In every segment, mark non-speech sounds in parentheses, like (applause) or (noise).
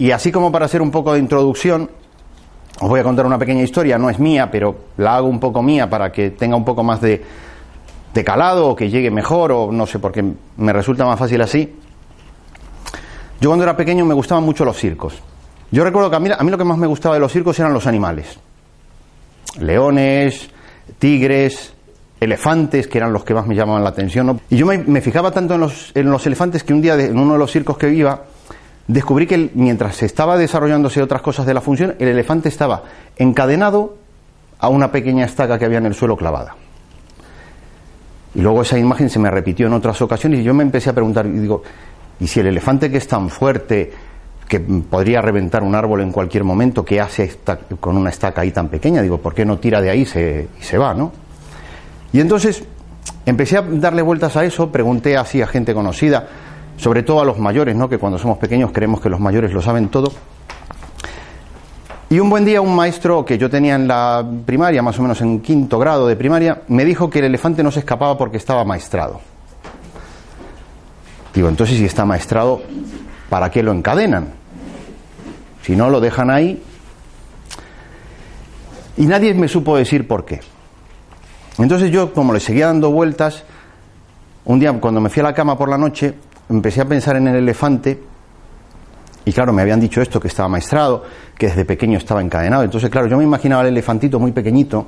Y así como para hacer un poco de introducción, os voy a contar una pequeña historia, no es mía, pero la hago un poco mía para que tenga un poco más de, de calado o que llegue mejor o no sé, porque me resulta más fácil así. Yo cuando era pequeño me gustaban mucho los circos. Yo recuerdo que a mí, a mí lo que más me gustaba de los circos eran los animales. Leones, tigres, elefantes, que eran los que más me llamaban la atención. Y yo me, fijaba tanto en los, en los elefantes que un día en uno de los circos que iba, descubrí que mientras se estaba desarrollándose otras cosas de la función, el elefante estaba encadenado a una pequeña estaca que había en el suelo clavada. Y luego esa imagen se me repitió en otras ocasiones y yo me empecé a preguntar, y digo, ¿y si el elefante que es tan fuerte, que podría reventar un árbol en cualquier momento, ¿qué hace esta, con una estaca ahí tan pequeña? Digo, ¿por qué no tira de ahí se, y se va, no? Y entonces empecé a darle vueltas a eso, pregunté así a gente conocida, sobre todo a los mayores, ¿no? que cuando somos pequeños creemos que los mayores lo saben todo. Y un buen día un maestro que yo tenía en la primaria, más o menos en quinto grado de primaria, me dijo que el elefante no se escapaba porque estaba maestrado. Digo, entonces si está maestrado, ¿para qué lo encadenan? Si no lo dejan ahí. Y nadie me supo decir por qué. Entonces yo, como le seguía dando vueltas, un día cuando me fui a la cama por la noche, empecé a pensar en el elefante y claro, me habían dicho esto, que estaba maestrado, que desde pequeño estaba encadenado. Entonces, claro, yo me imaginaba el elefantito muy pequeñito,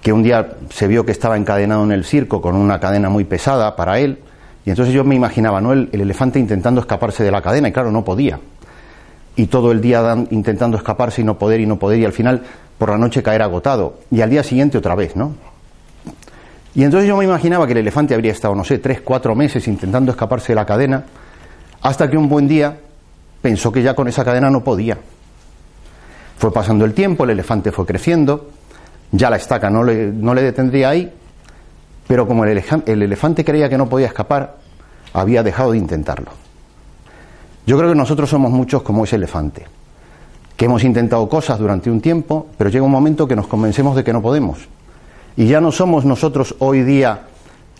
que un día se vio que estaba encadenado en el circo con una cadena muy pesada para él, y entonces yo me imaginaba, ¿no? El, el elefante intentando escaparse de la cadena, y claro, no podía. Y todo el día dan, intentando escaparse y no poder y no poder, y al final por la noche caer agotado. Y al día siguiente otra vez, ¿no? Y entonces yo me imaginaba que el elefante habría estado, no sé, tres, cuatro meses intentando escaparse de la cadena, hasta que un buen día pensó que ya con esa cadena no podía. Fue pasando el tiempo, el elefante fue creciendo, ya la estaca no le, no le detendría ahí, pero como el, el elefante creía que no podía escapar, había dejado de intentarlo. Yo creo que nosotros somos muchos como ese elefante, que hemos intentado cosas durante un tiempo, pero llega un momento que nos convencemos de que no podemos y ya no somos nosotros hoy día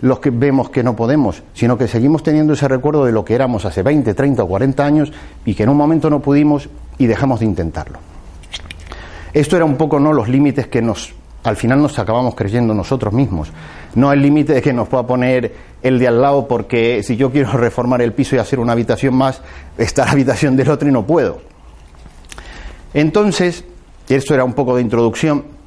los que vemos que no podemos, sino que seguimos teniendo ese recuerdo de lo que éramos hace 20, 30 o 40 años y que en un momento no pudimos y dejamos de intentarlo. Esto era un poco no los límites que nos al final nos acabamos creyendo nosotros mismos. No el límite de que nos pueda poner el de al lado porque si yo quiero (laughs) reformar el piso y hacer una habitación más, está la habitación del otro y no puedo. Entonces, esto era un poco de introducción,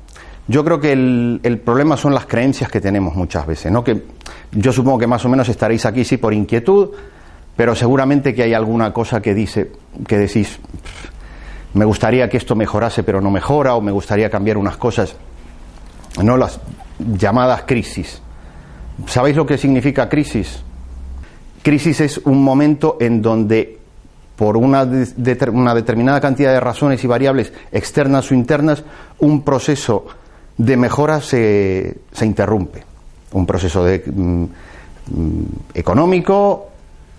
yo creo que el, el, problema son las creencias que tenemos muchas veces, ¿no? Que yo supongo que más o menos estaréis aquí sí por inquietud, pero seguramente que hay alguna cosa que dice, que decís, me gustaría que esto mejorase, pero no mejora, o me gustaría cambiar unas cosas, no las llamadas crisis. ¿Sabéis lo que significa crisis? Crisis es un momento en donde por una, una determinada cantidad de razones y variables externas o internas, un proceso de mejora se, interrumpe. Un proceso mm, mm, económico,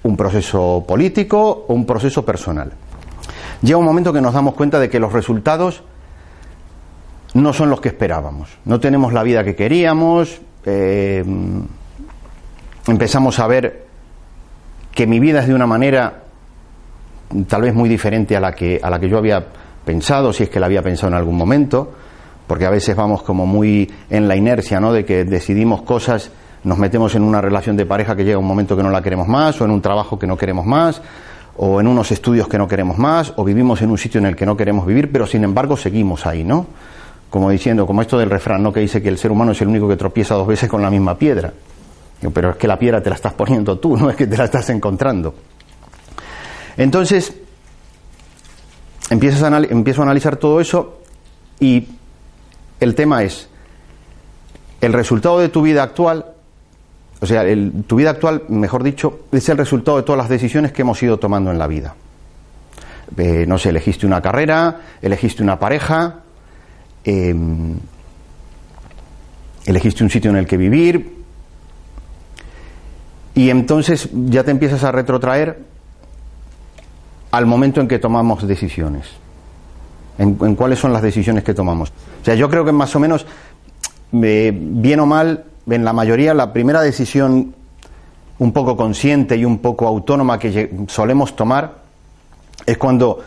un proceso político o un proceso personal. Llega un momento que nos damos cuenta de que los resultados no son los que esperábamos. No tenemos la vida que queríamos, eh, empezamos a ver que mi vida es de una manera tal vez muy diferente a la que, a la que yo había pensado, si es que la había pensado en algún momento, porque a veces vamos como muy en la inercia, ¿no? De que decidimos cosas, nos metemos en una relación de pareja que llega un momento que no la queremos más, o en un trabajo que no queremos más, o en unos estudios que no queremos más, o vivimos en un sitio en el que no queremos vivir, pero sin embargo seguimos ahí, ¿no? Como diciendo, como esto del refrán, ¿no? Que dice que el ser humano es el único que tropieza dos veces con la misma piedra. Pero es que la piedra te la estás poniendo tú, (laughs) no es que te la estás encontrando. Entonces, empiezas empiezo a analizar todo eso y el tema es, el resultado de tu vida actual, o sea, tu vida actual, mejor dicho, es el resultado de todas las decisiones que hemos ido tomando en la vida. Eh, no sé, elegiste una carrera, elegiste una pareja, em, elegiste un sitio en el que vivir, y entonces ya te empiezas a retrotraer al momento en que tomamos decisiones. En, cuáles son las decisiones que tomamos. O sea, yo creo que más o menos, eh, bien o mal, en la mayoría, la primera decisión un poco consciente y un poco autónoma que solemos tomar es cuando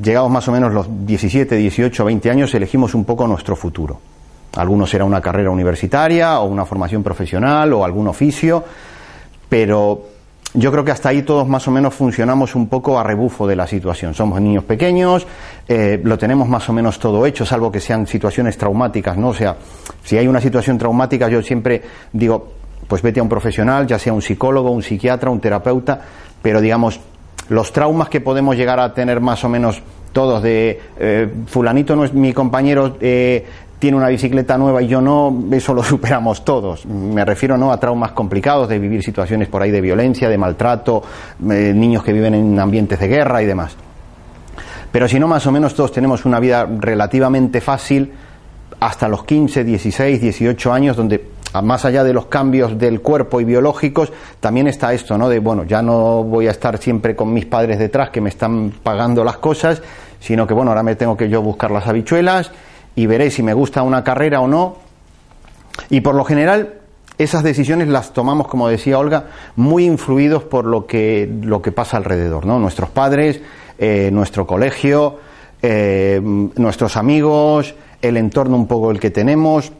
llegamos más o menos los 17, 18, 20 años, elegimos un poco nuestro futuro. Algunos será una carrera universitaria o una formación profesional o algún oficio, pero yo creo que hasta ahí todos más o menos funcionamos un poco a rebufo de la situación. Somos niños pequeños, eh, lo tenemos más o menos todo hecho, salvo que sean situaciones traumáticas, ¿no? O sea, si hay una situación traumática, yo siempre digo, pues vete a un profesional, ya sea un psicólogo, un psiquiatra, un terapeuta, pero digamos, los traumas que podemos llegar a tener más o menos todos de eh, fulanito no es mi compañero eh, tiene una bicicleta nueva y yo no, eso lo (laughs) superamos todos. Me refiero no a traumas complicados de vivir situaciones por ahí de violencia, de maltrato, eh, niños que viven en ambientes de guerra y demás. Pero si no, más o menos todos tenemos una vida relativamente fácil hasta los 15, 16, 18 años, donde más allá de los cambios del cuerpo y biológicos, también está esto, ¿no? De, bueno, ya no voy a estar siempre con mis padres detrás que me están pagando las cosas, sino que, bueno, ahora me tengo que yo buscar las habichuelas y veré si me gusta una carrera o no. Y por lo general, esas decisiones las tomamos, como decía Olga, muy influidos por lo que, lo que pasa alrededor, ¿no? Nuestros padres, eh, nuestro colegio, eh, nuestros amigos, el entorno un poco el que tenemos.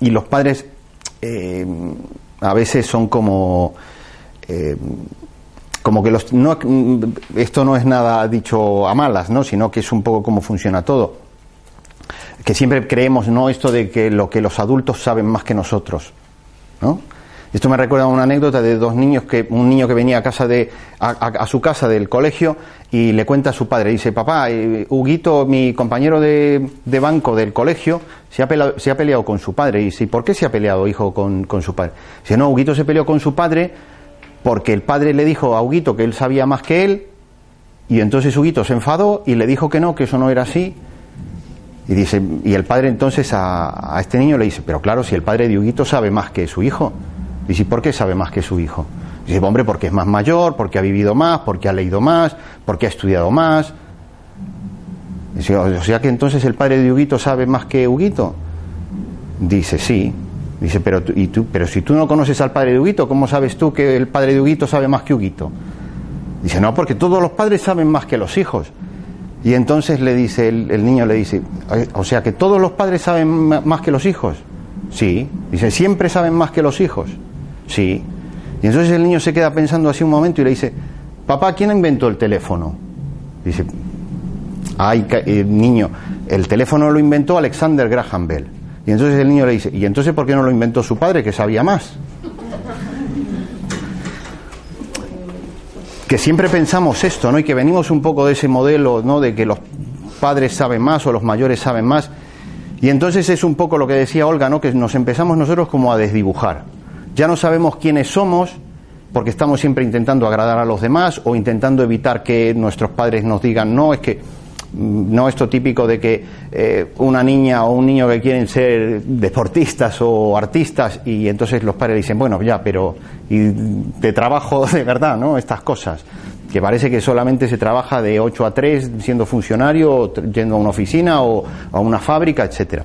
Y los padres eh, a veces son como como que los no, esto no es nada dicho a malas, ¿no? sino que es un poco cómo funciona todo que siempre creemos, ¿no? Esto de que lo que los adultos saben más que nosotros, ¿no? Esto me recuerda una anécdota de dos niños que un niño que venía a casa de a, su casa del colegio y le cuenta a su padre dice papá eh, Huguito mi compañero de, banco del colegio se ha, peleado, se ha peleado con su padre y dice ¿por qué se ha peleado hijo con, con su padre? Dice no Huguito se peleó con su padre porque el padre le dijo a Huguito que él sabía más que él y entonces Huguito se enfadó y le dijo que no que eso no era así y dice, y el padre entonces a, este niño le dice, pero claro, si el padre de Huguito sabe más que su hijo. Dice, ¿por qué sabe más que su hijo? Dice, hombre, porque es más mayor, porque ha vivido más, porque ha leído más, porque ha estudiado más. O sea que entonces el padre de Huguito sabe más que Huguito. Dice, sí. Dice, pero, y tú, pero si tú no conoces al padre de Huguito, ¿cómo sabes tú que el padre de Huguito sabe más que Huguito? Dice, no, porque todos los padres saben más que los hijos. Y entonces le dice, el, niño le dice, o sea que todos los padres saben más que los hijos. Sí. Dice, ¿siempre saben más que los hijos? Sí. Y entonces el niño se queda pensando así un momento y le dice, papá, ¿quién inventó el teléfono? Dice, ay, eh, niño, el teléfono lo inventó Alexander Graham Bell. Y entonces el niño le dice, ¿y entonces por qué no lo inventó su padre que sabía más? Que siempre pensamos esto, ¿no? Y que venimos un poco de ese modelo, ¿no? De que los padres saben más o los mayores saben más. Y entonces es un poco lo que decía Olga, ¿no? Que nos empezamos nosotros como a desdibujar. Ya no sabemos quiénes somos porque estamos siempre intentando agradar a los demás o intentando evitar que nuestros padres nos digan, no, es que no esto típico de que eh, una niña o un niño que quieren ser deportistas o artistas y entonces los padres dicen, bueno, ya, pero y de trabajo (laughs) de verdad, ¿no? Estas cosas. Que parece que solamente se trabaja de 8 a 3 siendo funcionario, yendo a una oficina o a una fábrica, etcétera.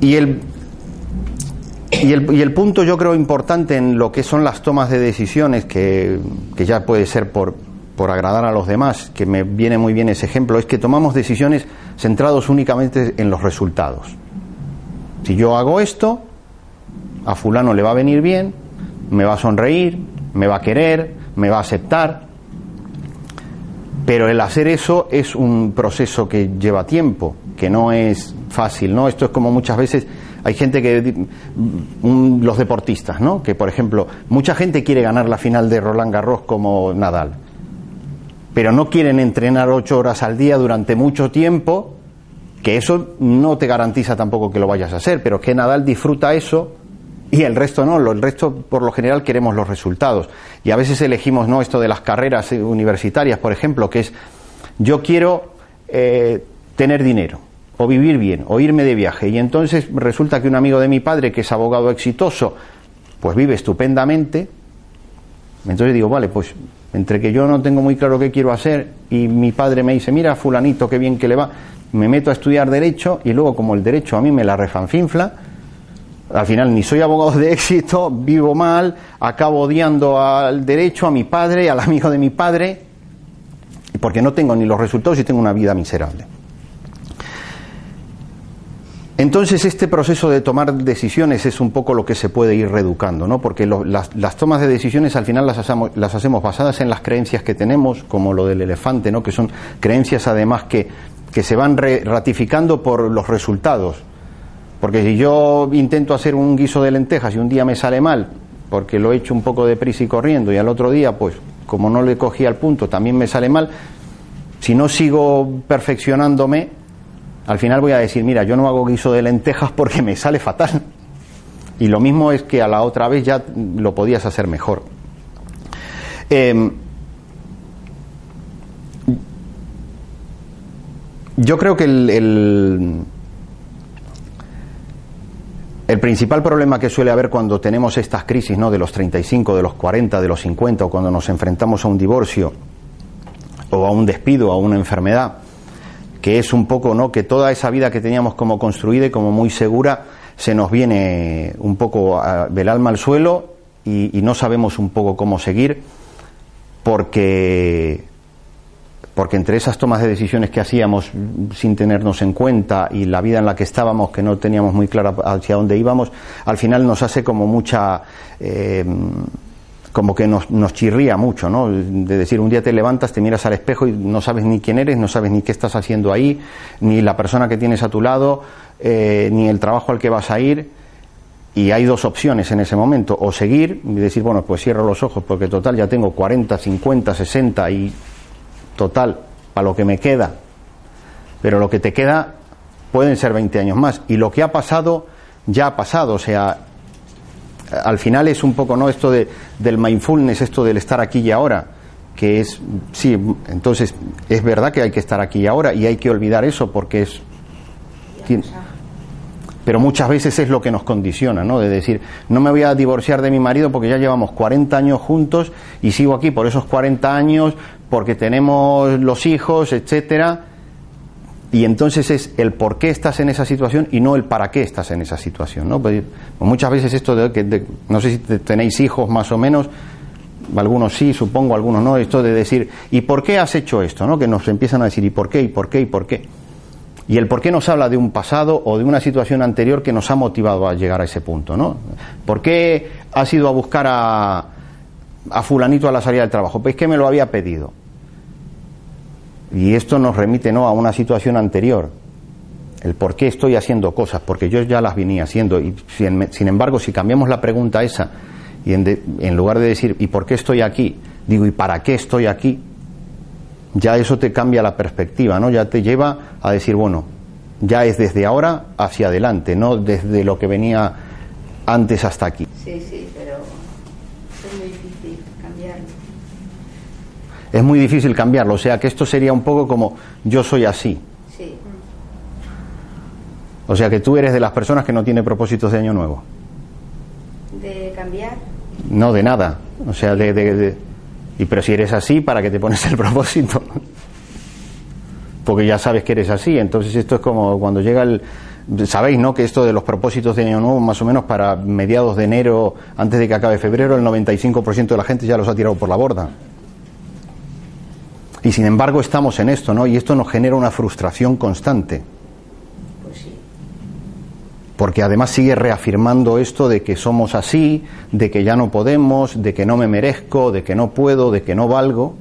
Y el, y el, y el punto yo creo importante en lo que son las tomas de decisiones, que, que ya puede ser por, por agradar a los demás, que me viene muy bien ese ejemplo, es que tomamos decisiones centrados únicamente en los resultados. Si yo hago esto, a fulano le va a venir bien, me va a sonreír, me va a querer, me va a aceptar, pero el hacer eso es un proceso que lleva tiempo, que no es fácil, ¿no? Esto es como muchas veces hay gente que un, los deportistas, ¿no? Que por ejemplo, mucha gente quiere ganar la final de Roland Garros como Nadal, pero no quieren entrenar ocho horas al día durante mucho tiempo, que eso no te garantiza tampoco que lo vayas a hacer, pero que Nadal disfruta eso y el resto no, el resto por lo general queremos los resultados. Y a veces elegimos no esto de las carreras universitarias, por ejemplo, que es yo quiero eh, tener dinero o vivir bien, o irme de viaje. Y entonces resulta que un amigo de mi padre, que es abogado exitoso, pues vive estupendamente. Entonces digo, vale, pues entre que yo no tengo muy claro qué quiero hacer y mi padre me dice, mira, fulanito, qué bien que le va, me meto a estudiar derecho y luego como el derecho a mí me la refanfinfla, al final ni soy abogado de éxito, vivo mal, acabo odiando al derecho, a mi padre, al amigo de mi padre, porque no tengo ni los resultados y tengo una vida miserable. Entonces este proceso de tomar decisiones es un poco lo que se puede ir reeducando, ¿no? porque las, tomas de decisiones al final las hacemos, basadas en las creencias que tenemos, como lo del elefante, ¿no? que son creencias además que, que se van ratificando por los resultados. Porque si yo intento hacer un guiso de lentejas y un día me sale mal, porque lo he hecho un poco de prisa y corriendo, y al otro día, pues como no le cogí al punto, también me sale mal, si no sigo perfeccionándome, al final voy a decir, mira, yo no hago guiso de lentejas porque me sale fatal. Y lo mismo es que a la otra vez ya lo podías hacer mejor. Em, yo creo que el, el, principal problema que suele haber cuando tenemos estas crisis, ¿no? De los 35, de los 40, de los 50, o cuando nos enfrentamos a un divorcio, o a un despido, a una enfermedad, que es un poco, ¿no? Que toda esa vida que teníamos como construida y como muy segura se nos viene un poco del alma al suelo y, no sabemos un poco cómo seguir porque porque entre esas tomas de decisiones que hacíamos sin tenernos en cuenta y la vida en la que estábamos, que no teníamos muy clara hacia dónde íbamos, al final nos hace como mucha eh, como que nos, nos chirría mucho, ¿no? De decir, un día te levantas, te miras al espejo y no sabes ni quién eres, no sabes ni qué estás haciendo ahí, ni la persona que tienes a tu lado, eh, ni el trabajo al que vas a ir. Y hay dos opciones en ese momento, o seguir y decir, bueno, pues cierro los ojos porque total ya tengo 40, 50, 60 y total, para lo que me queda. Pero lo que te queda pueden ser 20 años más. Y lo que ha pasado, ya ha pasado. O sea, al final es un poco no esto de, del mindfulness, esto del estar aquí y ahora, que es, sí, entonces es verdad que hay que estar aquí y ahora y hay que olvidar eso porque es... pero muchas veces es lo que nos condiciona, ¿no? De decir, no me voy a divorciar de mi marido porque ya llevamos 40 años juntos y sigo aquí por esos 40 años, porque tenemos los hijos, etcétera, y entonces es el por qué estás en esa situación y no el para qué estás en esa situación. ¿no? Pues, muchas veces esto de que no sé si tenéis hijos más o menos, algunos sí, supongo, algunos no, esto de decir, ¿y por qué has hecho esto? ¿no? Que nos empiezan a decir, ¿y por qué? ¿y por qué? ¿y por qué? Y el por qué nos habla de un pasado o de una situación anterior que nos ha motivado a llegar a ese punto. ¿no? ¿Por qué has ido a buscar a, a fulanito a la salida del trabajo? Pues que me lo había pedido. Y esto nos remite ¿no? a una situación anterior, el por qué estoy haciendo cosas, porque yo ya las venía haciendo. Y sin, embargo, si cambiamos la pregunta esa, y en, en, lugar de decir, ¿y por qué estoy aquí? Digo, ¿y para qué estoy aquí? Ya eso te cambia la perspectiva, ¿no? Ya te lleva a decir, bueno, ya es desde ahora hacia adelante, no desde lo que venía antes hasta aquí. Sí, sí, pero es muy difícil cambiarlo. O sea que esto sería un poco como yo soy así. Sí. O sea que tú eres de las personas que no tiene propósitos de año nuevo. ¿De cambiar? No, de nada. O sea, de, de, Y pero si eres así, ¿para qué te pones el (laughs) propósito? Porque ya sabes que eres así. Entonces esto es como cuando llega el, Sabéis, ¿no? Que esto de los propósitos de Año Nuevo, más o menos para mediados de enero, antes de que acabe febrero, el 95% de la gente ya los ha tirado por la borda. Y sin embargo estamos en esto, ¿no? Y esto nos genera una frustración constante. Pues sí. Porque además sigue reafirmando esto de que somos así, de que ya no podemos, de que no me merezco, de que no puedo, de que no valgo.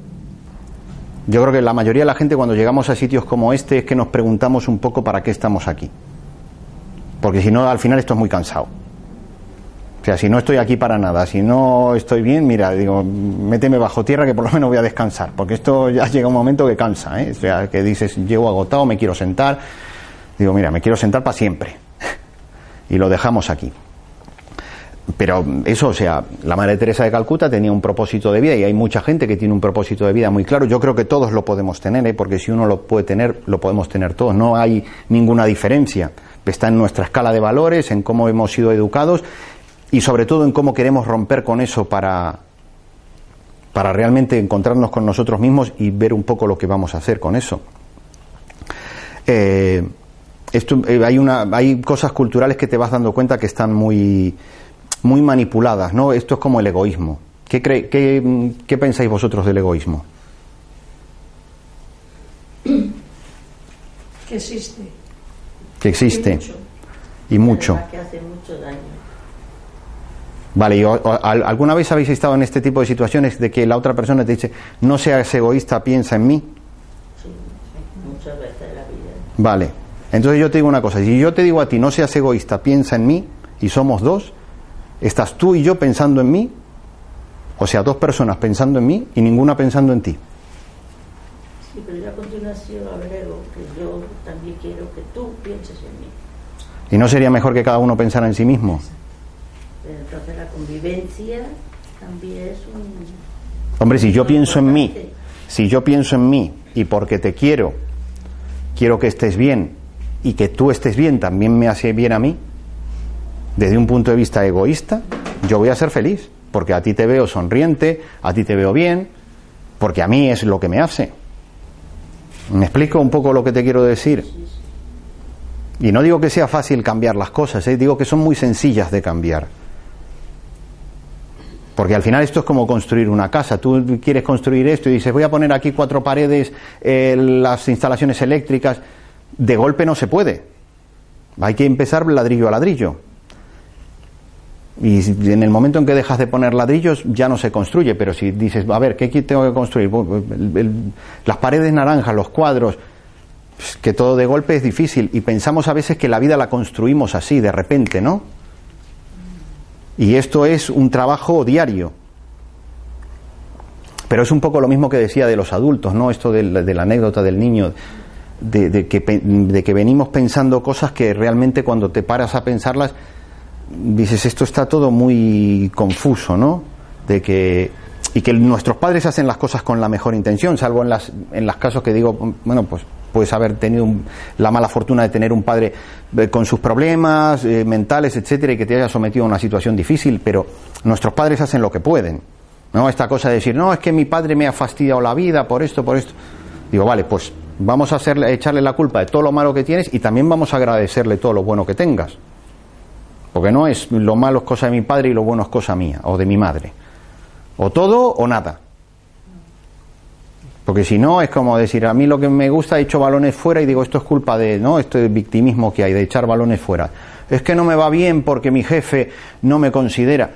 Yo creo que la mayoría de la gente cuando llegamos a sitios como este es que nos preguntamos un poco para qué estamos aquí. Porque si no, al final esto es muy cansado. Sea, si no estoy aquí para nada, si no estoy bien, mira, digo, méteme bajo tierra que por lo menos voy a descansar. Porque esto ya (laughs) llega un momento que cansa, ¿eh? O sea, que dices, llego agotado, me quiero sentar. Digo, mira, me quiero sentar para siempre. (laughs) y lo dejamos aquí. Pero eso, o sea, la Madre Teresa de Calcuta tenía un propósito de vida y hay mucha gente que tiene un propósito de vida muy claro. Yo creo que todos lo podemos tener, ¿eh? porque si uno lo puede tener, lo podemos tener todos. No hay ninguna diferencia. Está en nuestra escala de valores, en cómo hemos sido educados y sobre todo en cómo queremos romper con eso para, para realmente encontrarnos con nosotros mismos y ver un poco lo que vamos a hacer con eso. Eh, esto, eh, hay, una, hay cosas culturales que te vas dando cuenta que están muy, muy manipuladas, ¿no? Esto es como el egoísmo. ¿Qué, cree, qué, qué pensáis vosotros del egoísmo? Que existe. Que existe. Y mucho. Y mucho. Que hace mucho daño. Vale, y o- o- al- ¿alguna vez habéis estado en este tipo de situaciones de que la otra persona te dice, no seas egoísta, piensa en mí? Sí, muchas veces en la vida. Vale. Entonces yo te digo una cosa, si yo te digo a ti, no seas egoísta, piensa en mí, y somos dos, estás tú y yo pensando en mí, o sea, dos personas pensando en mí y ninguna pensando en ti. Sí, pero yo a continuación agrego que yo también quiero que tú pienses en mí. ¿Y no sería mejor que cada uno pensara en sí mismo? Pero entonces la convivencia también es un... Hombre, si yo pienso en mí, si yo pienso en mí y porque te quiero, quiero que estés bien y que tú estés bien también me hace bien a mí, desde un punto de vista egoísta, yo voy a ser feliz, porque a ti te veo sonriente, a ti te veo bien, porque a mí es lo que me hace. ¿Me explico un poco lo que te quiero decir? Y no digo que sea fácil cambiar las cosas, ¿eh? digo que son muy sencillas de cambiar. Porque al final esto es como construir una casa. Tú quieres construir esto y dices, voy a poner aquí cuatro paredes, eh, las instalaciones eléctricas. De golpe no se puede. Hay que empezar ladrillo a ladrillo. Y en el momento en que dejas de poner ladrillos ya no se construye. Pero si dices, a ver, ¿qué tengo que construir? Las paredes naranjas, los cuadros, pues, que todo de golpe es difícil. Y pensamos a veces que la vida la construimos así, de repente, ¿no? Y esto es un trabajo diario. Pero es un poco lo mismo que decía de los adultos, ¿no? Esto de la, anécdota del niño, de, que, de que venimos pensando cosas que realmente cuando te paras a pensarlas, dices, esto está todo muy confuso, ¿no? De que, y que nuestros padres hacen las cosas con la mejor intención, salvo en las, en los casos que digo, bueno, pues puedes haber tenido la mala fortuna de tener un padre eh, con sus problemas eh, mentales, etcétera, y que te haya sometido a una situación difícil, pero nuestros padres hacen lo que pueden. ¿No? Esta cosa de decir, no, es que mi padre me ha fastidiado la vida por esto, por esto. Digo, vale, pues vamos a hacerle, echarle la culpa de todo lo malo que tienes y también vamos a agradecerle todo lo bueno que tengas. Porque no es lo malo es cosa de mi padre y lo bueno es cosa mía o de mi madre. O todo o nada. Porque si no es como decir, a mí lo que me gusta, he hecho balones fuera y digo, esto es culpa de, ¿no? Este victimismo que hay, de echar balones fuera. Es que no me va bien porque mi jefe no me considera.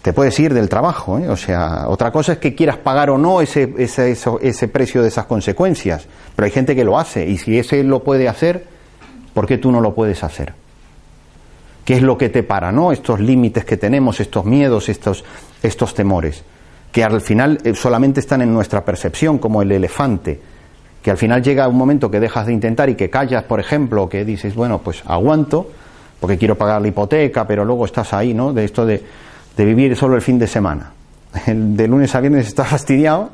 Te puedes ir del trabajo, ¿eh? O sea, otra cosa es que quieras pagar o no ese, ese, eso- ese precio de esas consecuencias. Pero hay gente que lo hace y si ese lo puede hacer, ¿por qué tú no lo puedes hacer? ¿Qué es lo que te para, no? Estos límites que tenemos, estos miedos, estos, estos temores, que al final eh, solamente están en nuestra percepción, como el elefante, que al final llega un momento que dejas de intentar y que callas, por ejemplo, que dices, bueno, pues aguanto, porque quiero pagar la hipoteca, pero luego estás ahí, ¿no? De esto de, de vivir solo el fin de semana. (laughs) De lunes a viernes estás fastidiado,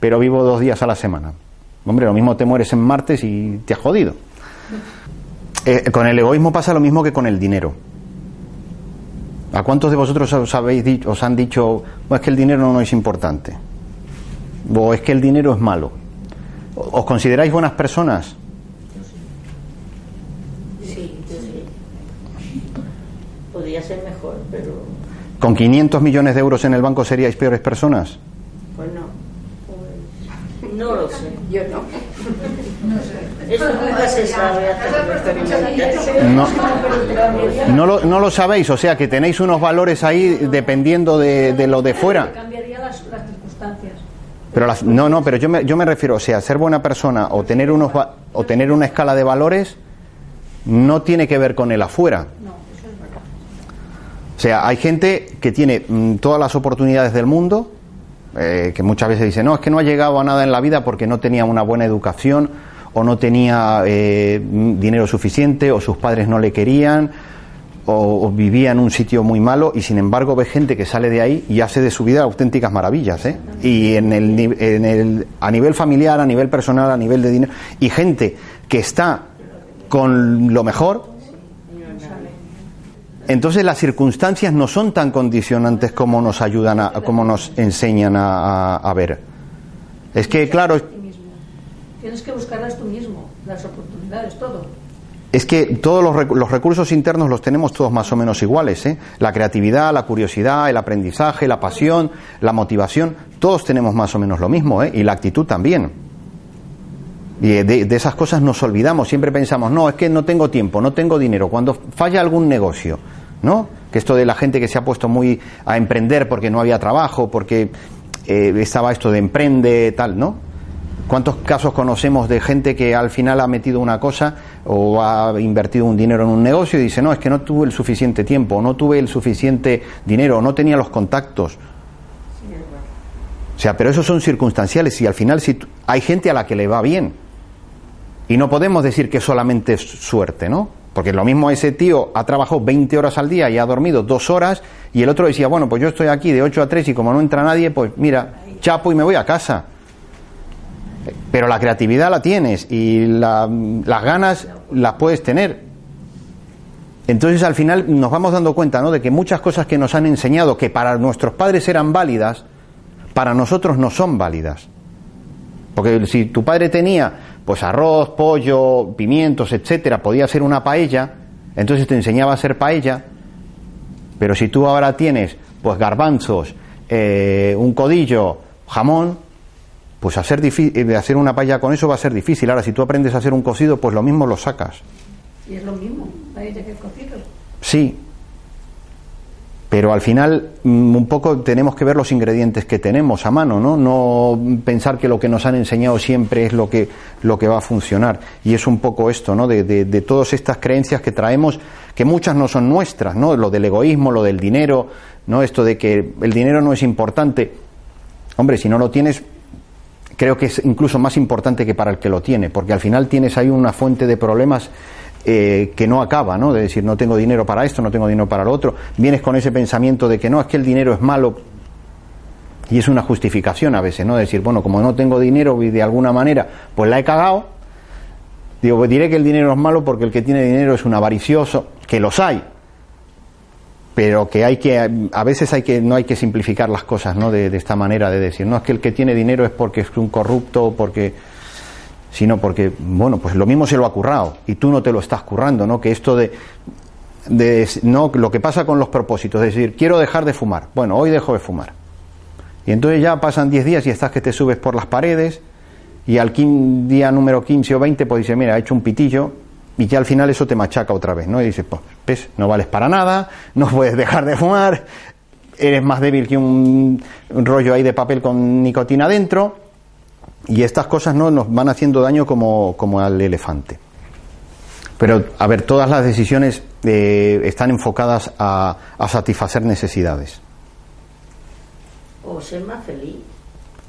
pero vivo dos días a la semana. Hombre, lo mismo te mueres en martes y te has jodido. Eh, con el egoísmo pasa lo mismo que con el dinero. ¿A cuántos de vosotros os, habéis dicho, os han dicho, es que el dinero no es importante? ¿O es que el dinero es malo? ¿Os consideráis buenas personas? Sí, sí. Podría ser mejor, pero... ¿Con 500 millones de euros en el banco seríais peores personas? Pues no. Pues, no lo sé. Yo no. No sé. Eso nunca se sabe hasta que lo experimentas. No, no, lo, no lo sabéis, o sea que tenéis unos valores ahí dependiendo de, de lo de fuera. Cambiaría las, las circunstancias. Pero las- no, no, pero yo me, yo me refiero, o sea, ser buena persona o tener, unos, va- o tener una escala de valores no tiene que ver con el afuera. No, eso es verdad. O sea, hay gente que tiene mm, todas las oportunidades del mundo, eh, que muchas veces dice, no, es que no ha llegado a nada en la vida porque no tenía una buena educación o no tenía eh, dinero suficiente o sus padres no le querían o, vivía en un sitio muy malo y sin embargo ve gente que sale de ahí y hace de su vida auténticas maravillas. ¿eh? Y en el, en el, a nivel familiar, a nivel personal, a nivel de dinero, y gente que está con lo mejor, entonces las circunstancias no son tan condicionantes como nos ayudan a, como nos enseñan a, a- ver. Es que claro. Tienes que buscarlas tú mismo, las oportunidades, todo. es que todos los, recu- los recursos internos los tenemos todos más o menos iguales, ¿eh? La creatividad, la curiosidad, el aprendizaje, la pasión, la motivación, todos tenemos más o menos lo mismo, ¿eh? Y la actitud también. Y de, de esas cosas nos olvidamos, siempre pensamos, no, es que no tengo tiempo, no tengo dinero. Cuando falla algún negocio, ¿no? Que esto de la gente que se ha puesto muy a emprender porque no había trabajo, porque eh, estaba esto de emprende, tal, ¿no? ¿Cuántos casos conocemos de gente que al final ha metido una cosa o ha invertido un dinero en un negocio y dice, no, es que no tuve el suficiente tiempo, no tuve el suficiente dinero, no tenía los contactos? O sea, pero esos son circunstanciales y al final si hay gente a la que le va bien. Y no podemos decir que solamente es suerte, ¿no? Porque lo mismo ese tío ha trabajado 20 horas al día y ha dormido dos horas y el otro decía, bueno, pues yo estoy aquí de 8 a 3 y como no entra nadie, pues mira, chapo y me voy a casa. Pero la creatividad la tienes y la- las ganas las puedes tener. Entonces al final nos vamos dando cuenta ¿no? de que muchas cosas que nos han enseñado que para nuestros padres eran válidas, para nosotros no son válidas. Porque si tu padre tenía pues arroz, pollo, pimientos, etcétera, podía hacer una paella, entonces te enseñaba a hacer paella, pero si tú ahora tienes pues garbanzos, eh, un codillo, jamón, pues hacer, difi- eh, hacer una paella con eso va a ser difícil. Ahora, si tú aprendes a hacer un cocido, pues lo mismo lo sacas. Y es lo mismo, paella que cocido. Sí. Pero al final, mm, un poco tenemos que ver los ingredientes que tenemos a mano, ¿no? No pensar que lo que nos han enseñado siempre es lo que, lo que va a funcionar. Y es un poco esto, ¿no? De, de, de todas estas creencias que traemos, que muchas no son nuestras, ¿no? Lo del egoísmo, lo del dinero, ¿no? Esto de que el dinero no es importante. Hombre, si no lo tienes, creo que es incluso más importante que para el que lo tiene, porque al final tienes ahí una fuente de problemas eh, que no acaba, ¿no? De decir, no tengo dinero para esto, no tengo dinero para lo otro. Vienes con ese pensamiento de que no, es que el dinero es malo. Y es una justificación a veces, ¿no? De decir, bueno, como no tengo dinero y de alguna manera, pues la he cagado. Digo, pues diré que el dinero es malo porque el que tiene dinero es un avaricioso, que los hay, pero que hay que a veces hay que no hay que simplificar las cosas no de, esta manera de decir no es que el que tiene dinero es porque es un corrupto porque sino porque bueno pues lo mismo se lo ha currado y tú no te lo estás currando no que esto de no lo que pasa con los propósitos es decir quiero dejar de fumar bueno hoy dejo de fumar. Y entonces ya pasan 10 días y estás que te subes por las paredes y al día número 15 o 20 pues dice mira he hecho un pitillo y ya al final eso te machaca otra vez, ¿no? Y dices, pues, ves, no vales para nada, no (laughs) puedes dejar de fumar, eres más débil que un, rollo ahí de papel con nicotina dentro, y estas cosas no nos van haciendo daño como, como al elefante. Pero, a ver, todas las decisiones eh, están enfocadas a, a satisfacer necesidades. O ser más feliz.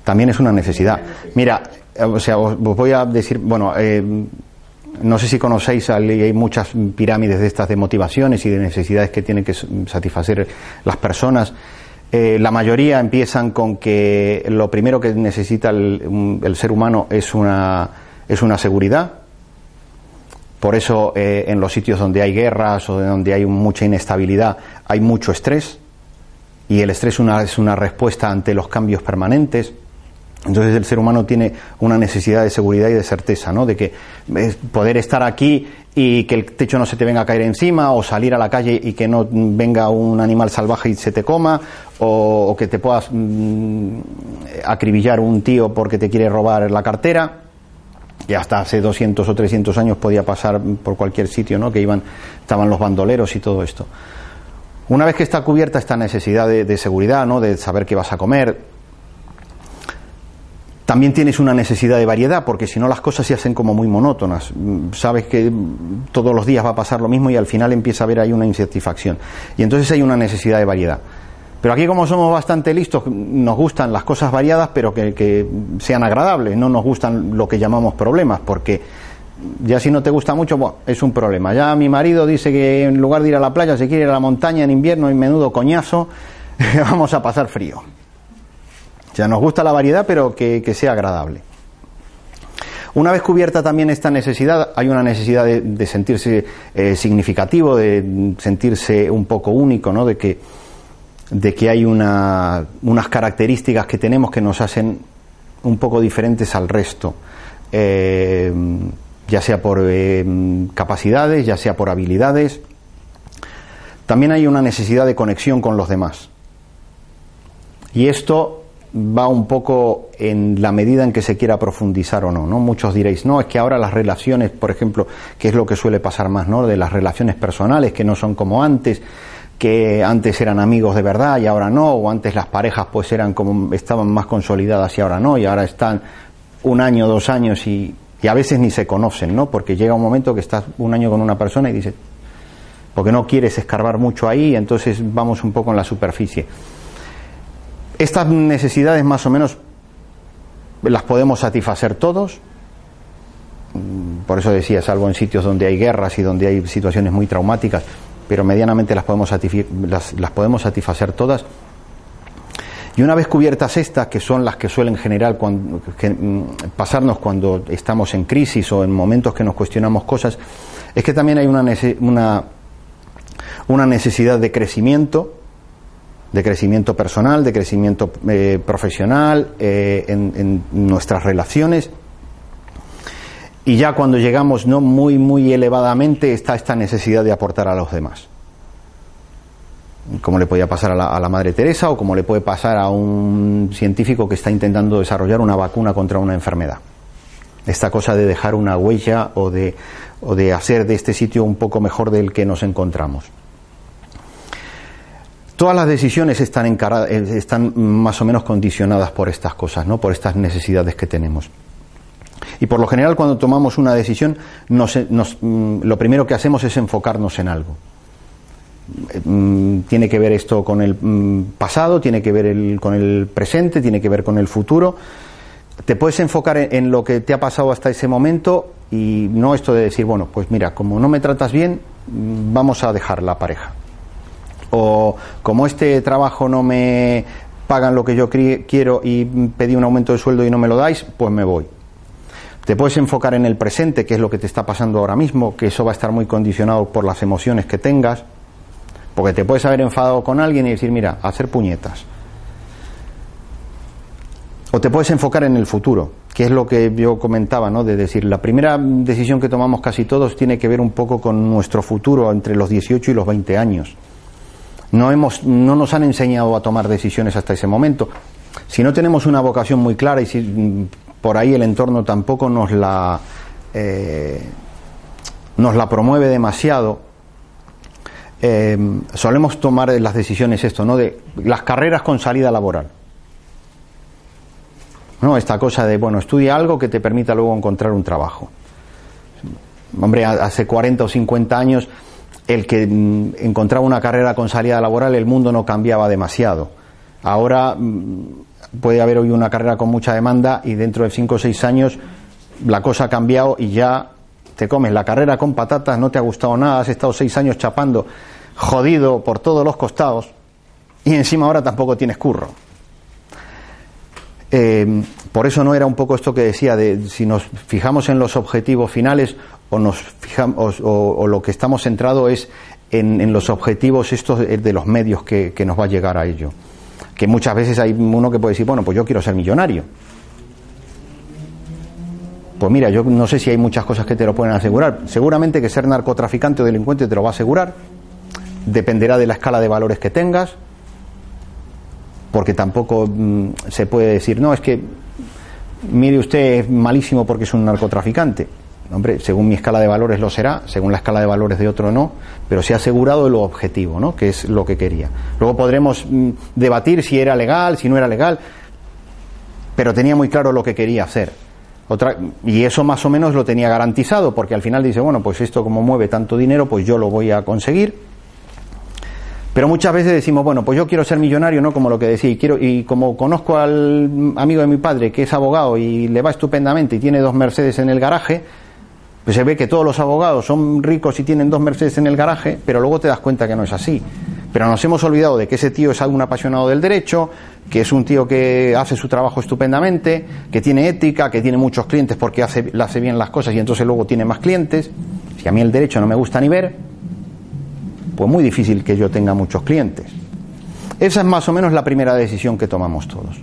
También es una necesidad. Mira, eh, o sea, os, os voy a decir, bueno, eh, no sé si conocéis, hay muchas pirámides de estas de motivaciones y de necesidades que tienen que satisfacer las personas. Eh, la mayoría empiezan con que lo primero que necesita el, ser humano es una, es una seguridad. Por eso eh, en los sitios donde hay guerras o donde hay mucha inestabilidad hay mucho estrés y el estrés es una respuesta ante los cambios permanentes. Entonces el ser humano tiene una necesidad de seguridad y de certeza, ¿no? De que es poder estar aquí y que el techo no se te venga a caer encima, o salir a la calle y que no venga un animal salvaje y se te coma, o, que te puedas mm, acribillar un tío porque te quiere robar la cartera. Y hasta hace 200 o 300 años podía pasar por cualquier sitio, ¿no? Que iban, estaban los bandoleros y todo esto. Una vez que está cubierta esta necesidad de seguridad, ¿no? De saber qué vas a comer, también tienes una necesidad de variedad, porque si no las cosas se hacen como muy monótonas. Mm, Sabes que todos los días va a pasar lo mismo y al final empieza a haber ahí una insatisfacción. Y entonces hay una necesidad de variedad. Pero aquí como somos bastante listos, nos gustan las cosas variadas, pero que, que sean agradables, no nos gustan lo que llamamos problemas, porque ya si no te gusta mucho, bueno, es un problema. Ya mi marido dice que en lugar de ir a la playa se quiere ir a la montaña en invierno y menudo coñazo, (laughs) vamos a pasar frío. Sea, nos gusta la variedad, pero que, que sea agradable. Una vez cubierta también esta necesidad, hay una necesidad de, de sentirse eh, significativo, de sentirse un poco único, ¿no? De que, de que hay una, unas características que tenemos que nos hacen un poco diferentes al resto. Eh, ya sea por eh, capacidades, ya sea por habilidades. También hay una necesidad de conexión con los demás. Y esto va un poco en la medida en que se quiera profundizar o no, ¿no? Muchos diréis, no, es que ahora las relaciones, por ejemplo, que es lo que suele pasar más, ¿no? De las relaciones personales que no son como antes, que antes eran amigos de verdad y ahora no, o antes las parejas pues eran como estaban más consolidadas y ahora no, y ahora están un año, dos años y, y a veces ni se conocen, ¿no? Porque llega un momento que estás un año con una persona y dices, porque no quieres escarbar mucho ahí, entonces vamos un poco en la superficie. Estas necesidades más o menos las podemos satisfacer todos, por eso decía, salvo en sitios donde hay guerras y donde hay situaciones muy traumáticas, pero medianamente las podemos, las, las podemos satisfacer todas. Y una vez cubiertas estas, que son las que suelen generar cuando, que, pasarnos cuando estamos en crisis o en momentos que nos cuestionamos cosas, es que también hay una, una, una necesidad de crecimiento, de crecimiento personal, de crecimiento eh, profesional, eh, en, nuestras relaciones. Y ya cuando llegamos no muy, muy elevadamente está esta necesidad de aportar a los demás. Como le podía pasar a la, a la, Madre Teresa o como le puede pasar a un científico que está intentando desarrollar una vacuna contra una enfermedad. Esta cosa de dejar una huella o de, o de hacer de este sitio un poco mejor del que nos encontramos. Todas las decisiones están, encaradas, están más o menos condicionadas por estas cosas, ¿no? por estas necesidades que tenemos. Y por lo general cuando tomamos una decisión, nos, nos, lo primero que hacemos es enfocarnos en algo. Tiene que ver esto con el pasado, tiene que ver con el presente, tiene que ver con el futuro. Te puedes enfocar en, en lo que te ha pasado hasta ese momento y no esto de decir, bueno, pues mira, como no me tratas bien, vamos a dejar la pareja o como este trabajo no me pagan lo que yo quiero y pedí un aumento de sueldo y no me lo dais, pues me voy. Te puedes enfocar en el presente, que es lo que te está pasando ahora mismo, que eso va a estar muy condicionado por las emociones que tengas, porque te puedes haber enfadado con alguien y decir, mira, hacer puñetas. O te puedes enfocar en el futuro, que es lo que yo comentaba, ¿no? De decir, la primera decisión que tomamos casi todos tiene que ver un poco con nuestro futuro entre los 18 y los 20 años. No, hemos, no nos han enseñado a tomar decisiones hasta ese momento. Si no tenemos una vocación muy clara y si por ahí el entorno tampoco nos la, eh, nos la promueve demasiado, eh, solemos tomar las decisiones esto, ¿no? De las carreras con salida laboral. ¿No? Esta cosa de, bueno, estudia algo que te permita luego encontrar un trabajo. Hombre, hace 40 o 50 años el que encontraba una carrera con salida laboral, el mundo no cambiaba demasiado. Ahora puede haber hoy una carrera con mucha demanda y dentro de cinco o seis años la cosa ha cambiado y ya te comes la carrera con patatas, no te ha gustado nada, has estado seis años chapando, jodido por todos los costados y encima ahora tampoco tienes curro. Eh, por eso no era un poco esto que decía de si nos fijamos en los objetivos finales o nos fijamos o, lo que estamos centrado es en, los objetivos estos de los medios que, que, nos va a llegar a ello. Que muchas veces hay uno que puede decir, bueno, pues yo quiero ser millonario. Pues mira, yo no sé si hay muchas cosas que te lo pueden asegurar. Seguramente que ser narcotraficante o delincuente te lo va a asegurar. Dependerá de la escala de valores que tengas. Porque tampoco mm, se puede decir, no, es que mire usted es malísimo porque es un narcotraficante. Hombre, según mi escala de valores lo será, según la escala de valores de otro no, pero se ha asegurado lo objetivo, ¿no? Que es lo que quería. Luego podremos mm, debatir si era legal, si no era legal, pero tenía muy claro lo que quería hacer. Y eso más o menos lo tenía garantizado, porque al final dice, bueno, pues esto como mueve tanto dinero, pues yo lo voy a conseguir pero muchas veces decimos, bueno, pues yo quiero ser millonario, ¿no? Como lo que decía, y, quiero, y como conozco al amigo de mi padre que es abogado y le va estupendamente y tiene dos Mercedes en el garaje, pues se ve que todos los abogados son ricos y tienen dos Mercedes en el garaje, pero luego te das cuenta que no es así. Pero nos hemos olvidado de que ese tío es algún apasionado del derecho, que es un tío que hace su trabajo estupendamente, que tiene ética, que tiene muchos clientes porque hace, hace bien las cosas y entonces luego tiene más clientes. Si a mí el derecho no me gusta ni ver, pues muy difícil que yo tenga muchos clientes. Esa es más o menos la primera decisión que tomamos todos.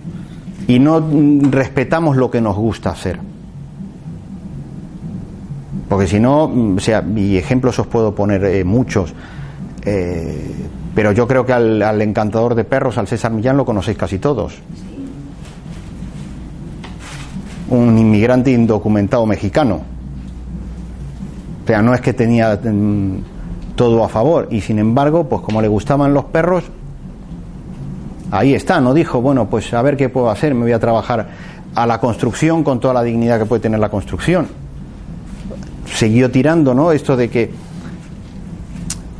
Y no respetamos lo que nos gusta hacer. Porque si no, o sea, y ejemplos os puedo poner eh, muchos, eh, pero yo creo que al, al, encantador de perros, al César Millán, lo conocéis casi todos. Un inmigrante indocumentado mexicano. O sea, no es que tenía mm, todo a favor. Y sin embargo, pues como le gustaban los perros, ahí está, no dijo, bueno, pues a ver qué puedo hacer, me voy a trabajar a la construcción con toda la dignidad que puede tener la construcción. Siguió tirando, ¿no? Esto de que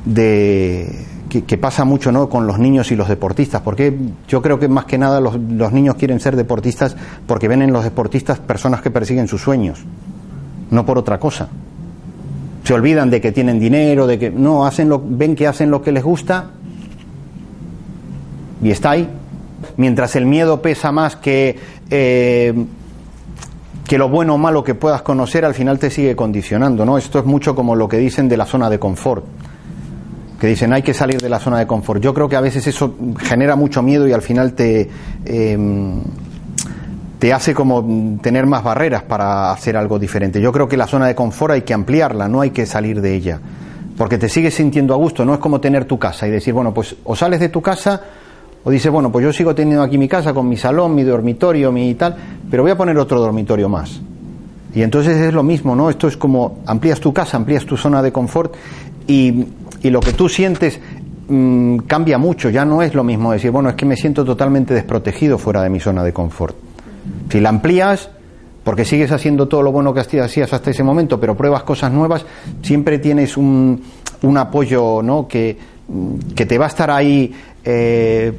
de que, pasa mucho ¿no? con los niños y los deportistas, porque yo creo que más que nada los, los niños quieren ser deportistas porque ven en los deportistas personas que persiguen sus sueños, no por otra cosa se olvidan de que tienen dinero, de que no hacen lo, ven que hacen lo que les gusta y está ahí. Mientras el miedo pesa más que eh, que lo bueno o malo que puedas conocer, al final te sigue condicionando, ¿no? Esto es mucho como lo que dicen de la zona de confort. Que dicen hay que salir de la zona de confort. Yo creo que a veces eso genera mucho miedo y al final te eh, te hace como tener más barreras para hacer algo diferente. Yo creo que la zona de confort hay que ampliarla, no hay que salir de ella, porque te sigues sintiendo a gusto, no es como tener tu casa y decir, bueno, pues o sales de tu casa o dices, bueno, pues yo sigo teniendo aquí mi casa con mi salón, mi dormitorio, mi tal, pero voy a poner otro dormitorio más. Y entonces es lo mismo, ¿no? Esto es como amplías tu casa, amplías tu zona de confort y, y lo que tú sientes mmm, cambia mucho, ya no es lo mismo decir, bueno, es que me siento totalmente desprotegido fuera de mi zona de confort. Si la amplías, porque sigues haciendo todo lo bueno que hacías hasta ese momento, pero pruebas cosas nuevas, siempre tienes un, un apoyo ¿no? que, que, te va a estar ahí eh,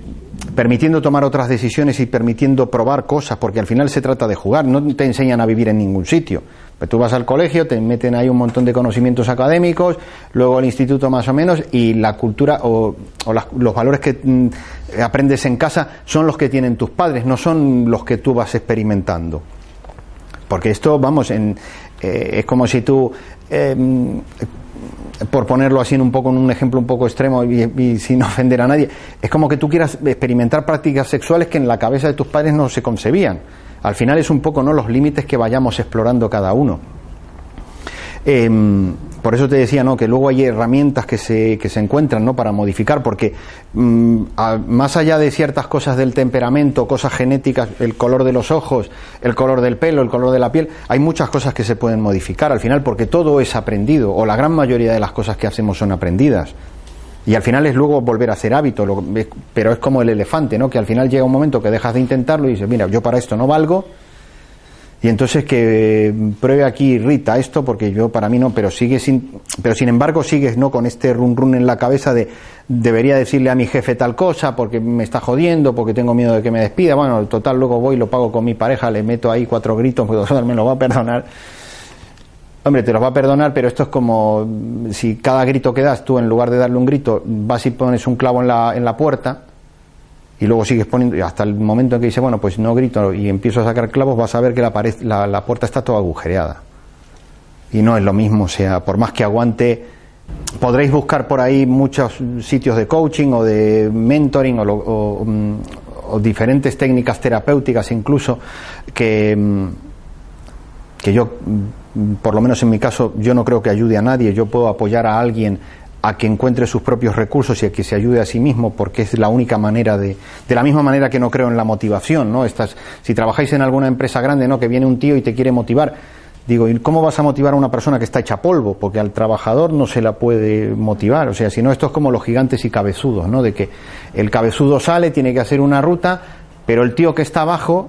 permitiendo tomar otras decisiones y permitiendo probar cosas, porque al final se trata de jugar, no te enseñan a vivir en ningún sitio. Pues tú vas al colegio, te meten ahí un montón de conocimientos académicos, luego al instituto más o menos, y la cultura o, o los valores que mm, aprendes en casa son los que tienen tus padres, no son los que tú vas experimentando. Porque esto, vamos, en, eh, es como si tú, eh, por ponerlo así en un poco en un ejemplo un poco extremo y, y, sin (laughs) ofender a nadie, es como que tú quieras experimentar prácticas sexuales que en la cabeza de tus padres no se concebían. Al final es un poco no los límites que vayamos explorando cada uno. Eh, por eso te decía ¿no? que luego hay herramientas que se, que se encuentran ¿no? para modificar, porque a, más allá de ciertas cosas del temperamento, cosas genéticas, el color de los ojos, el color del pelo, el color de la piel, hay muchas cosas que se pueden modificar al final, porque todo es aprendido, o la gran mayoría de las cosas que hacemos son aprendidas. Y al final es luego volver a hacer hábito, lo, pero es como el elefante, ¿no? Que al final llega un momento que dejas de intentarlo y dices, mira, yo para esto no valgo, y entonces que pruebe aquí Rita esto porque yo para mí no, pero sigue sin, pero sin embargo sigues no con este run run en la cabeza de debería decirle a mi jefe tal cosa porque me está jodiendo, porque tengo miedo de que me despida. Bueno, total luego voy lo pago con mi pareja, le meto ahí cuatro gritos, (laughs) porque me lo va a perdonar. Hombre, te los va a perdonar, pero esto es como si cada grito que das tú, en lugar de darle un grito, vas y pones un clavo en la, en la puerta y luego sigues poniendo, hasta el momento en que dice, bueno, pues no grito y empiezo a sacar clavos, vas a ver que la, la, puerta está toda agujereada. Y no es lo mismo, o sea, por más que aguante, podréis buscar por ahí muchos sitios de coaching o de mentoring o, o, o, o diferentes técnicas terapéuticas incluso que que yo, mm, por lo menos en mi caso, yo no creo que ayude a nadie, yo puedo apoyar a alguien a que encuentre sus propios recursos y a que se ayude a sí mismo, porque es la única manera de, de la misma manera que no creo en la motivación, ¿no? Estas, si trabajáis en alguna empresa grande, ¿no? Que viene un tío y te quiere motivar, digo, ¿y cómo vas a motivar a una persona que está hecha polvo? Porque al trabajador no se la puede motivar, o sea, si no, esto es como los gigantes y cabezudos, ¿no? De que el cabezudo sale, tiene que hacer una ruta, pero el tío que está abajo,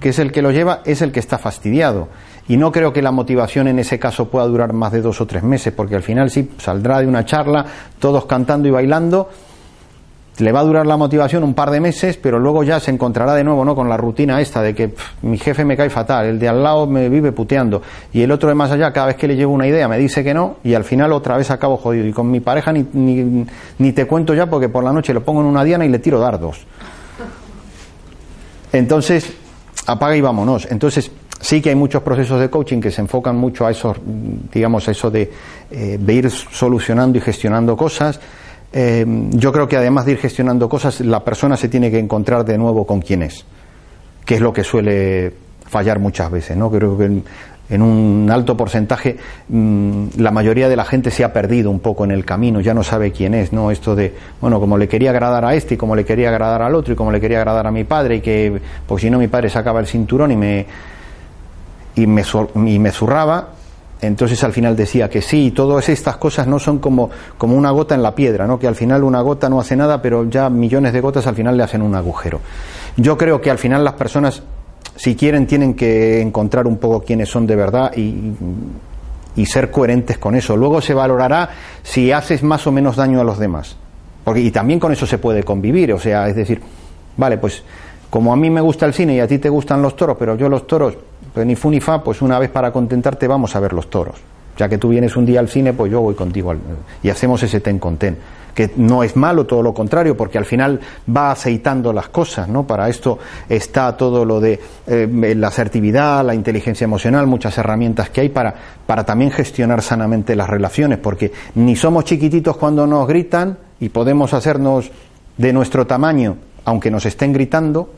que es el que lo lleva, es el que está fastidiado. Y no creo que la motivación en ese caso pueda durar más de dos o tres meses, porque al final sí saldrá de una charla, todos cantando y bailando. Le va a durar la motivación un par de meses, pero luego ya se encontrará de nuevo ¿no? con la rutina esta de que pff, mi jefe me cae fatal, el de al lado me vive puteando, y el otro de más allá, cada vez que le llevo una idea me dice que no, y al final otra vez acabo jodido. Y con mi pareja ni, ni, ni te cuento ya, porque por la noche lo pongo en una diana y le tiro dardos. Entonces, apaga y vámonos. Entonces, sí que hay muchos procesos de coaching que se enfocan mucho a eso, digamos, a eso de, eh, de ir solucionando y gestionando cosas. Eh, yo creo que además de ir gestionando cosas, la persona se tiene que encontrar de nuevo con quién es, que es lo que suele fallar muchas veces, ¿no? Creo que en, un alto porcentaje mmm, la mayoría de la gente se ha perdido un poco en el camino, ya no sabe quién es, ¿no? Esto de, bueno, como le quería agradar a este y como le quería agradar al otro y como le quería agradar a mi padre y que, pues si no mi padre sacaba el cinturón y me y me, y me zurraba, entonces al final decía que sí, todas estas cosas no son como, como una gota en la piedra, ¿no? que al final una gota no hace nada, pero ya millones de gotas al final le hacen un agujero. Yo creo que al final las personas, si quieren, tienen que encontrar un poco quiénes son de verdad y, y ser coherentes con eso. Luego se valorará si haces más o menos daño a los demás. Porque, y también con eso se puede convivir, o sea, es decir, vale, pues como a mí me gusta el cine y a ti te gustan los toros, pero yo los toros ni fu ni fa, pues una vez para contentarte vamos a ver los toros. Ya que tú vienes un día al cine, pues yo voy contigo al, y hacemos ese ten con ten. Que no es malo, todo lo contrario, porque al final va aceitando las cosas, ¿no? Para esto está todo lo de eh, la asertividad, la inteligencia emocional, muchas herramientas que hay para, para también gestionar sanamente las relaciones, porque ni somos chiquititos cuando nos gritan y podemos hacernos de nuestro tamaño, aunque nos estén gritando,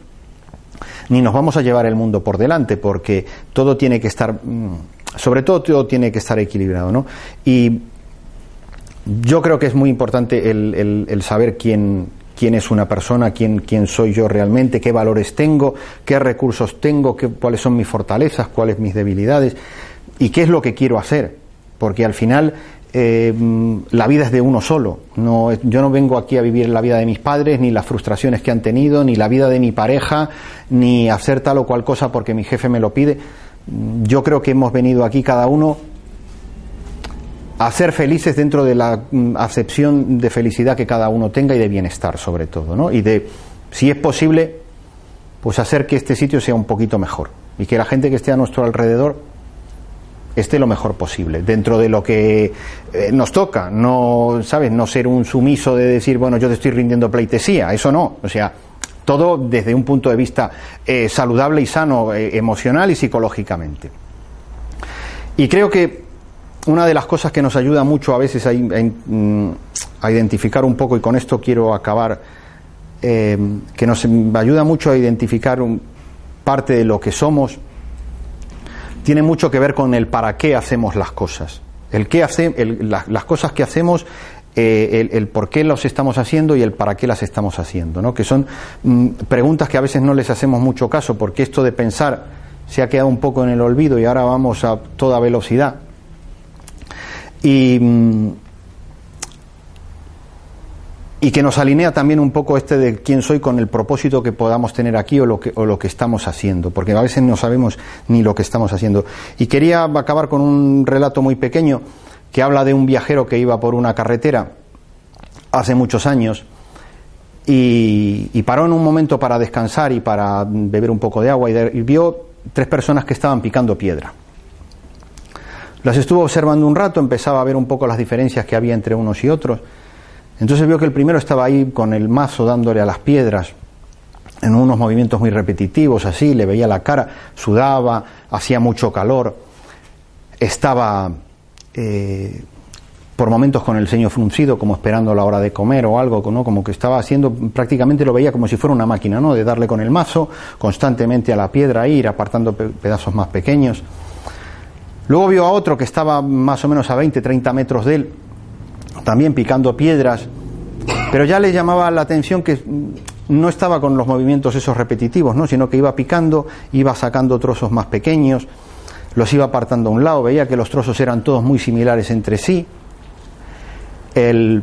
ni nos vamos a llevar el mundo por delante, porque todo tiene que estar, mm, sobre todo todo tiene que estar equilibrado, ¿no? Y yo creo que es muy importante el, el, saber quién, quién es una persona, quién, quién soy yo realmente, qué valores tengo, qué recursos tengo, qué, cuáles son mis fortalezas, cuáles mis debilidades y qué es lo que quiero hacer. Porque al final eh, la vida es de uno solo. No, yo no vengo aquí a vivir la vida de mis padres, ni las frustraciones que han tenido, ni la vida de mi pareja, ni hacer tal o cual cosa porque mi jefe me lo pide. Yo creo que hemos venido aquí cada uno a ser felices dentro de la acepción de felicidad que cada uno tenga y de bienestar sobre todo, ¿no? Y de, si es posible, pues hacer que este sitio sea un poquito mejor y que la gente que esté a nuestro alrededor esté lo mejor posible dentro de lo que eh, nos toca no sabes no ser un sumiso de decir bueno yo te estoy rindiendo pleitesía eso no o sea todo desde un punto de vista eh, saludable y sano eh, emocional y psicológicamente. Y creo que una de las cosas que nos ayuda mucho a veces a, a identificar un poco y con esto quiero acabar que nos ayuda mucho a identificar un, parte de lo que somos tiene mucho que ver con el para qué hacemos las cosas. El qué hace, las cosas que hacemos, eh, el, el, por qué las estamos haciendo y el para qué las estamos haciendo, ¿no? Que son mm, preguntas que a veces no les hacemos mucho caso, porque esto de pensar se ha quedado un poco en el olvido y ahora vamos a toda velocidad. Y, mm, y que nos alinea también un poco este de quién soy con el propósito que podamos tener aquí o lo que, o lo que estamos haciendo, porque a veces no sabemos ni lo que estamos haciendo. Y quería acabar con un relato muy pequeño que habla de un viajero que iba por una carretera hace muchos años y, paró en un momento para descansar y para beber un poco de agua y, y vio tres personas que estaban picando piedra. Las estuvo observando un rato, empezaba a ver un poco las diferencias que había entre unos y otros. Entonces vio que el primero estaba ahí con el mazo dándole a las piedras, en unos movimientos muy repetitivos, así, le veía la cara, sudaba, hacía mucho calor, estaba eh, por momentos con el ceño fruncido, como esperando la hora de comer o algo, ¿no? como que estaba haciendo, prácticamente lo veía como si fuera una máquina, ¿no? de darle con el mazo constantemente a la piedra, ir apartando pedazos más pequeños. Luego vio a otro que estaba más o menos a 20, 30 metros de él, también picando piedras, pero ya le llamaba la atención que no estaba con los movimientos esos repetitivos, ¿no? sino que iba picando, iba sacando trozos más pequeños, los iba apartando a un lado, veía que los trozos eran todos muy similares entre sí. El,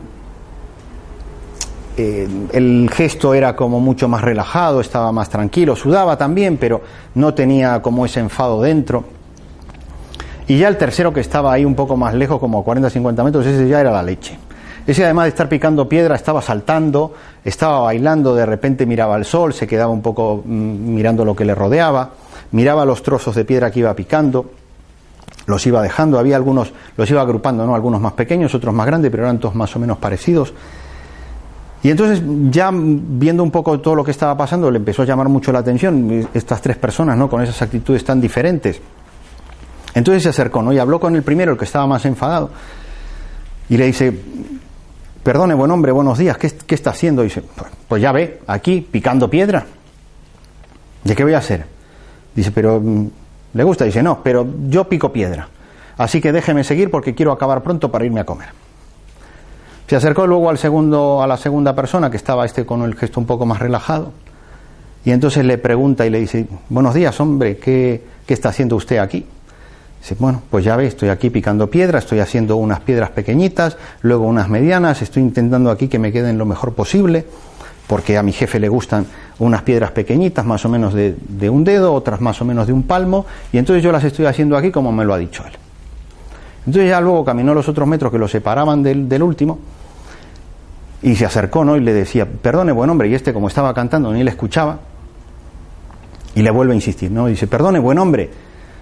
el gesto era como mucho más relajado, estaba más tranquilo, sudaba también, pero no tenía como ese enfado dentro. Y ya el tercero que estaba ahí un poco más lejos, como 40-50 metros, ese ya era la leche. Ese además de estar picando piedra estaba saltando, estaba bailando, de repente miraba al sol, se quedaba un poco mm, mirando lo que le rodeaba, miraba los trozos de piedra que iba picando, los iba dejando, había algunos, los iba agrupando, ¿no? Algunos más pequeños, otros más grandes, pero eran todos más o menos parecidos. Y entonces, ya viendo un poco todo lo que estaba pasando, le empezó a llamar mucho la atención estas tres personas, ¿no? Con esas actitudes tan diferentes. Entonces se acercó, ¿no? Y habló con el primero, el que estaba más enfadado, y le dice, Perdone, buen hombre, buenos días, ¿qué, está haciendo? dice, pues, pues ya ve, aquí, picando piedra. ¿De qué voy a hacer? Dice, pero mm, ¿le gusta? Dice, no, pero yo pico piedra. Así que déjeme seguir porque quiero acabar pronto para irme a comer. Se acercó luego al segundo, a la segunda persona, que estaba este con el gesto un poco más relajado. Y entonces le pregunta y le dice, buenos días, hombre, ¿qué, qué está haciendo usted aquí? Bueno, pues ya ve, estoy aquí picando piedras, estoy haciendo unas piedras pequeñitas, luego unas medianas, estoy intentando aquí que me queden lo mejor posible, porque a mi jefe le gustan unas piedras pequeñitas, más o menos de, un dedo, otras más o menos de un palmo, y entonces yo las estoy haciendo aquí como me lo ha dicho él. Entonces ya luego caminó los otros metros que lo separaban del, último, y se acercó, ¿no? Y le decía, perdone, buen hombre, y este como estaba cantando ni le escuchaba, y le vuelve a insistir, ¿no? dice, perdone, buen hombre,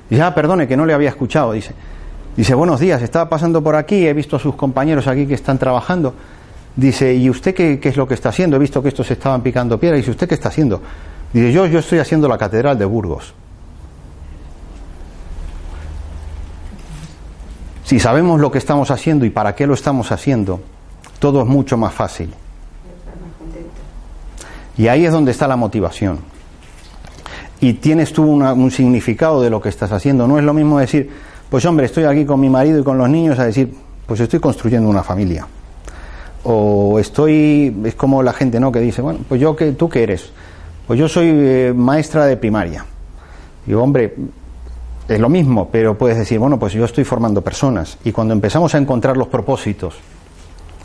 Dice, ah, perdone, que no le había escuchado, dice. Dice, buenos días, estaba pasando por aquí, he visto a sus compañeros aquí que están trabajando. Dice, ¿y usted qué, es lo que está haciendo? He visto que estos estaban picando piedra. Dice, ¿usted qué está haciendo? Dice, yo, yo estoy haciendo la catedral de Burgos. Si sabemos lo que estamos haciendo y para qué lo estamos haciendo, todo es mucho más fácil. Y ahí es donde está la motivación y tienes tú un significado de lo que estás haciendo. No es lo mismo decir, pues hombre, estoy aquí con mi marido y con los niños, a decir, pues estoy construyendo una familia. O estoy, es como la gente, ¿no? Que dice, bueno, pues yo, que ¿tú qué eres? Pues yo soy eh, maestra de primaria. Digo, hombre, es lo mismo, pero puedes decir, bueno, pues yo estoy formando personas. Y cuando empezamos a encontrar los propósitos,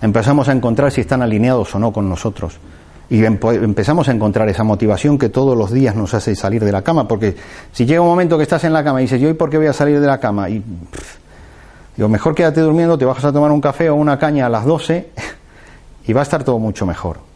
empezamos a encontrar si están alineados o no con nosotros y empezamos a encontrar esa motivación que todos los días nos hace salir de la cama, porque si llega un momento que estás en la cama y dices, ¿yo hoy por qué voy a salir de la cama? Y digo, mejor quédate durmiendo, te bajas a tomar un café o una caña a las 12 y va a estar todo mucho mejor.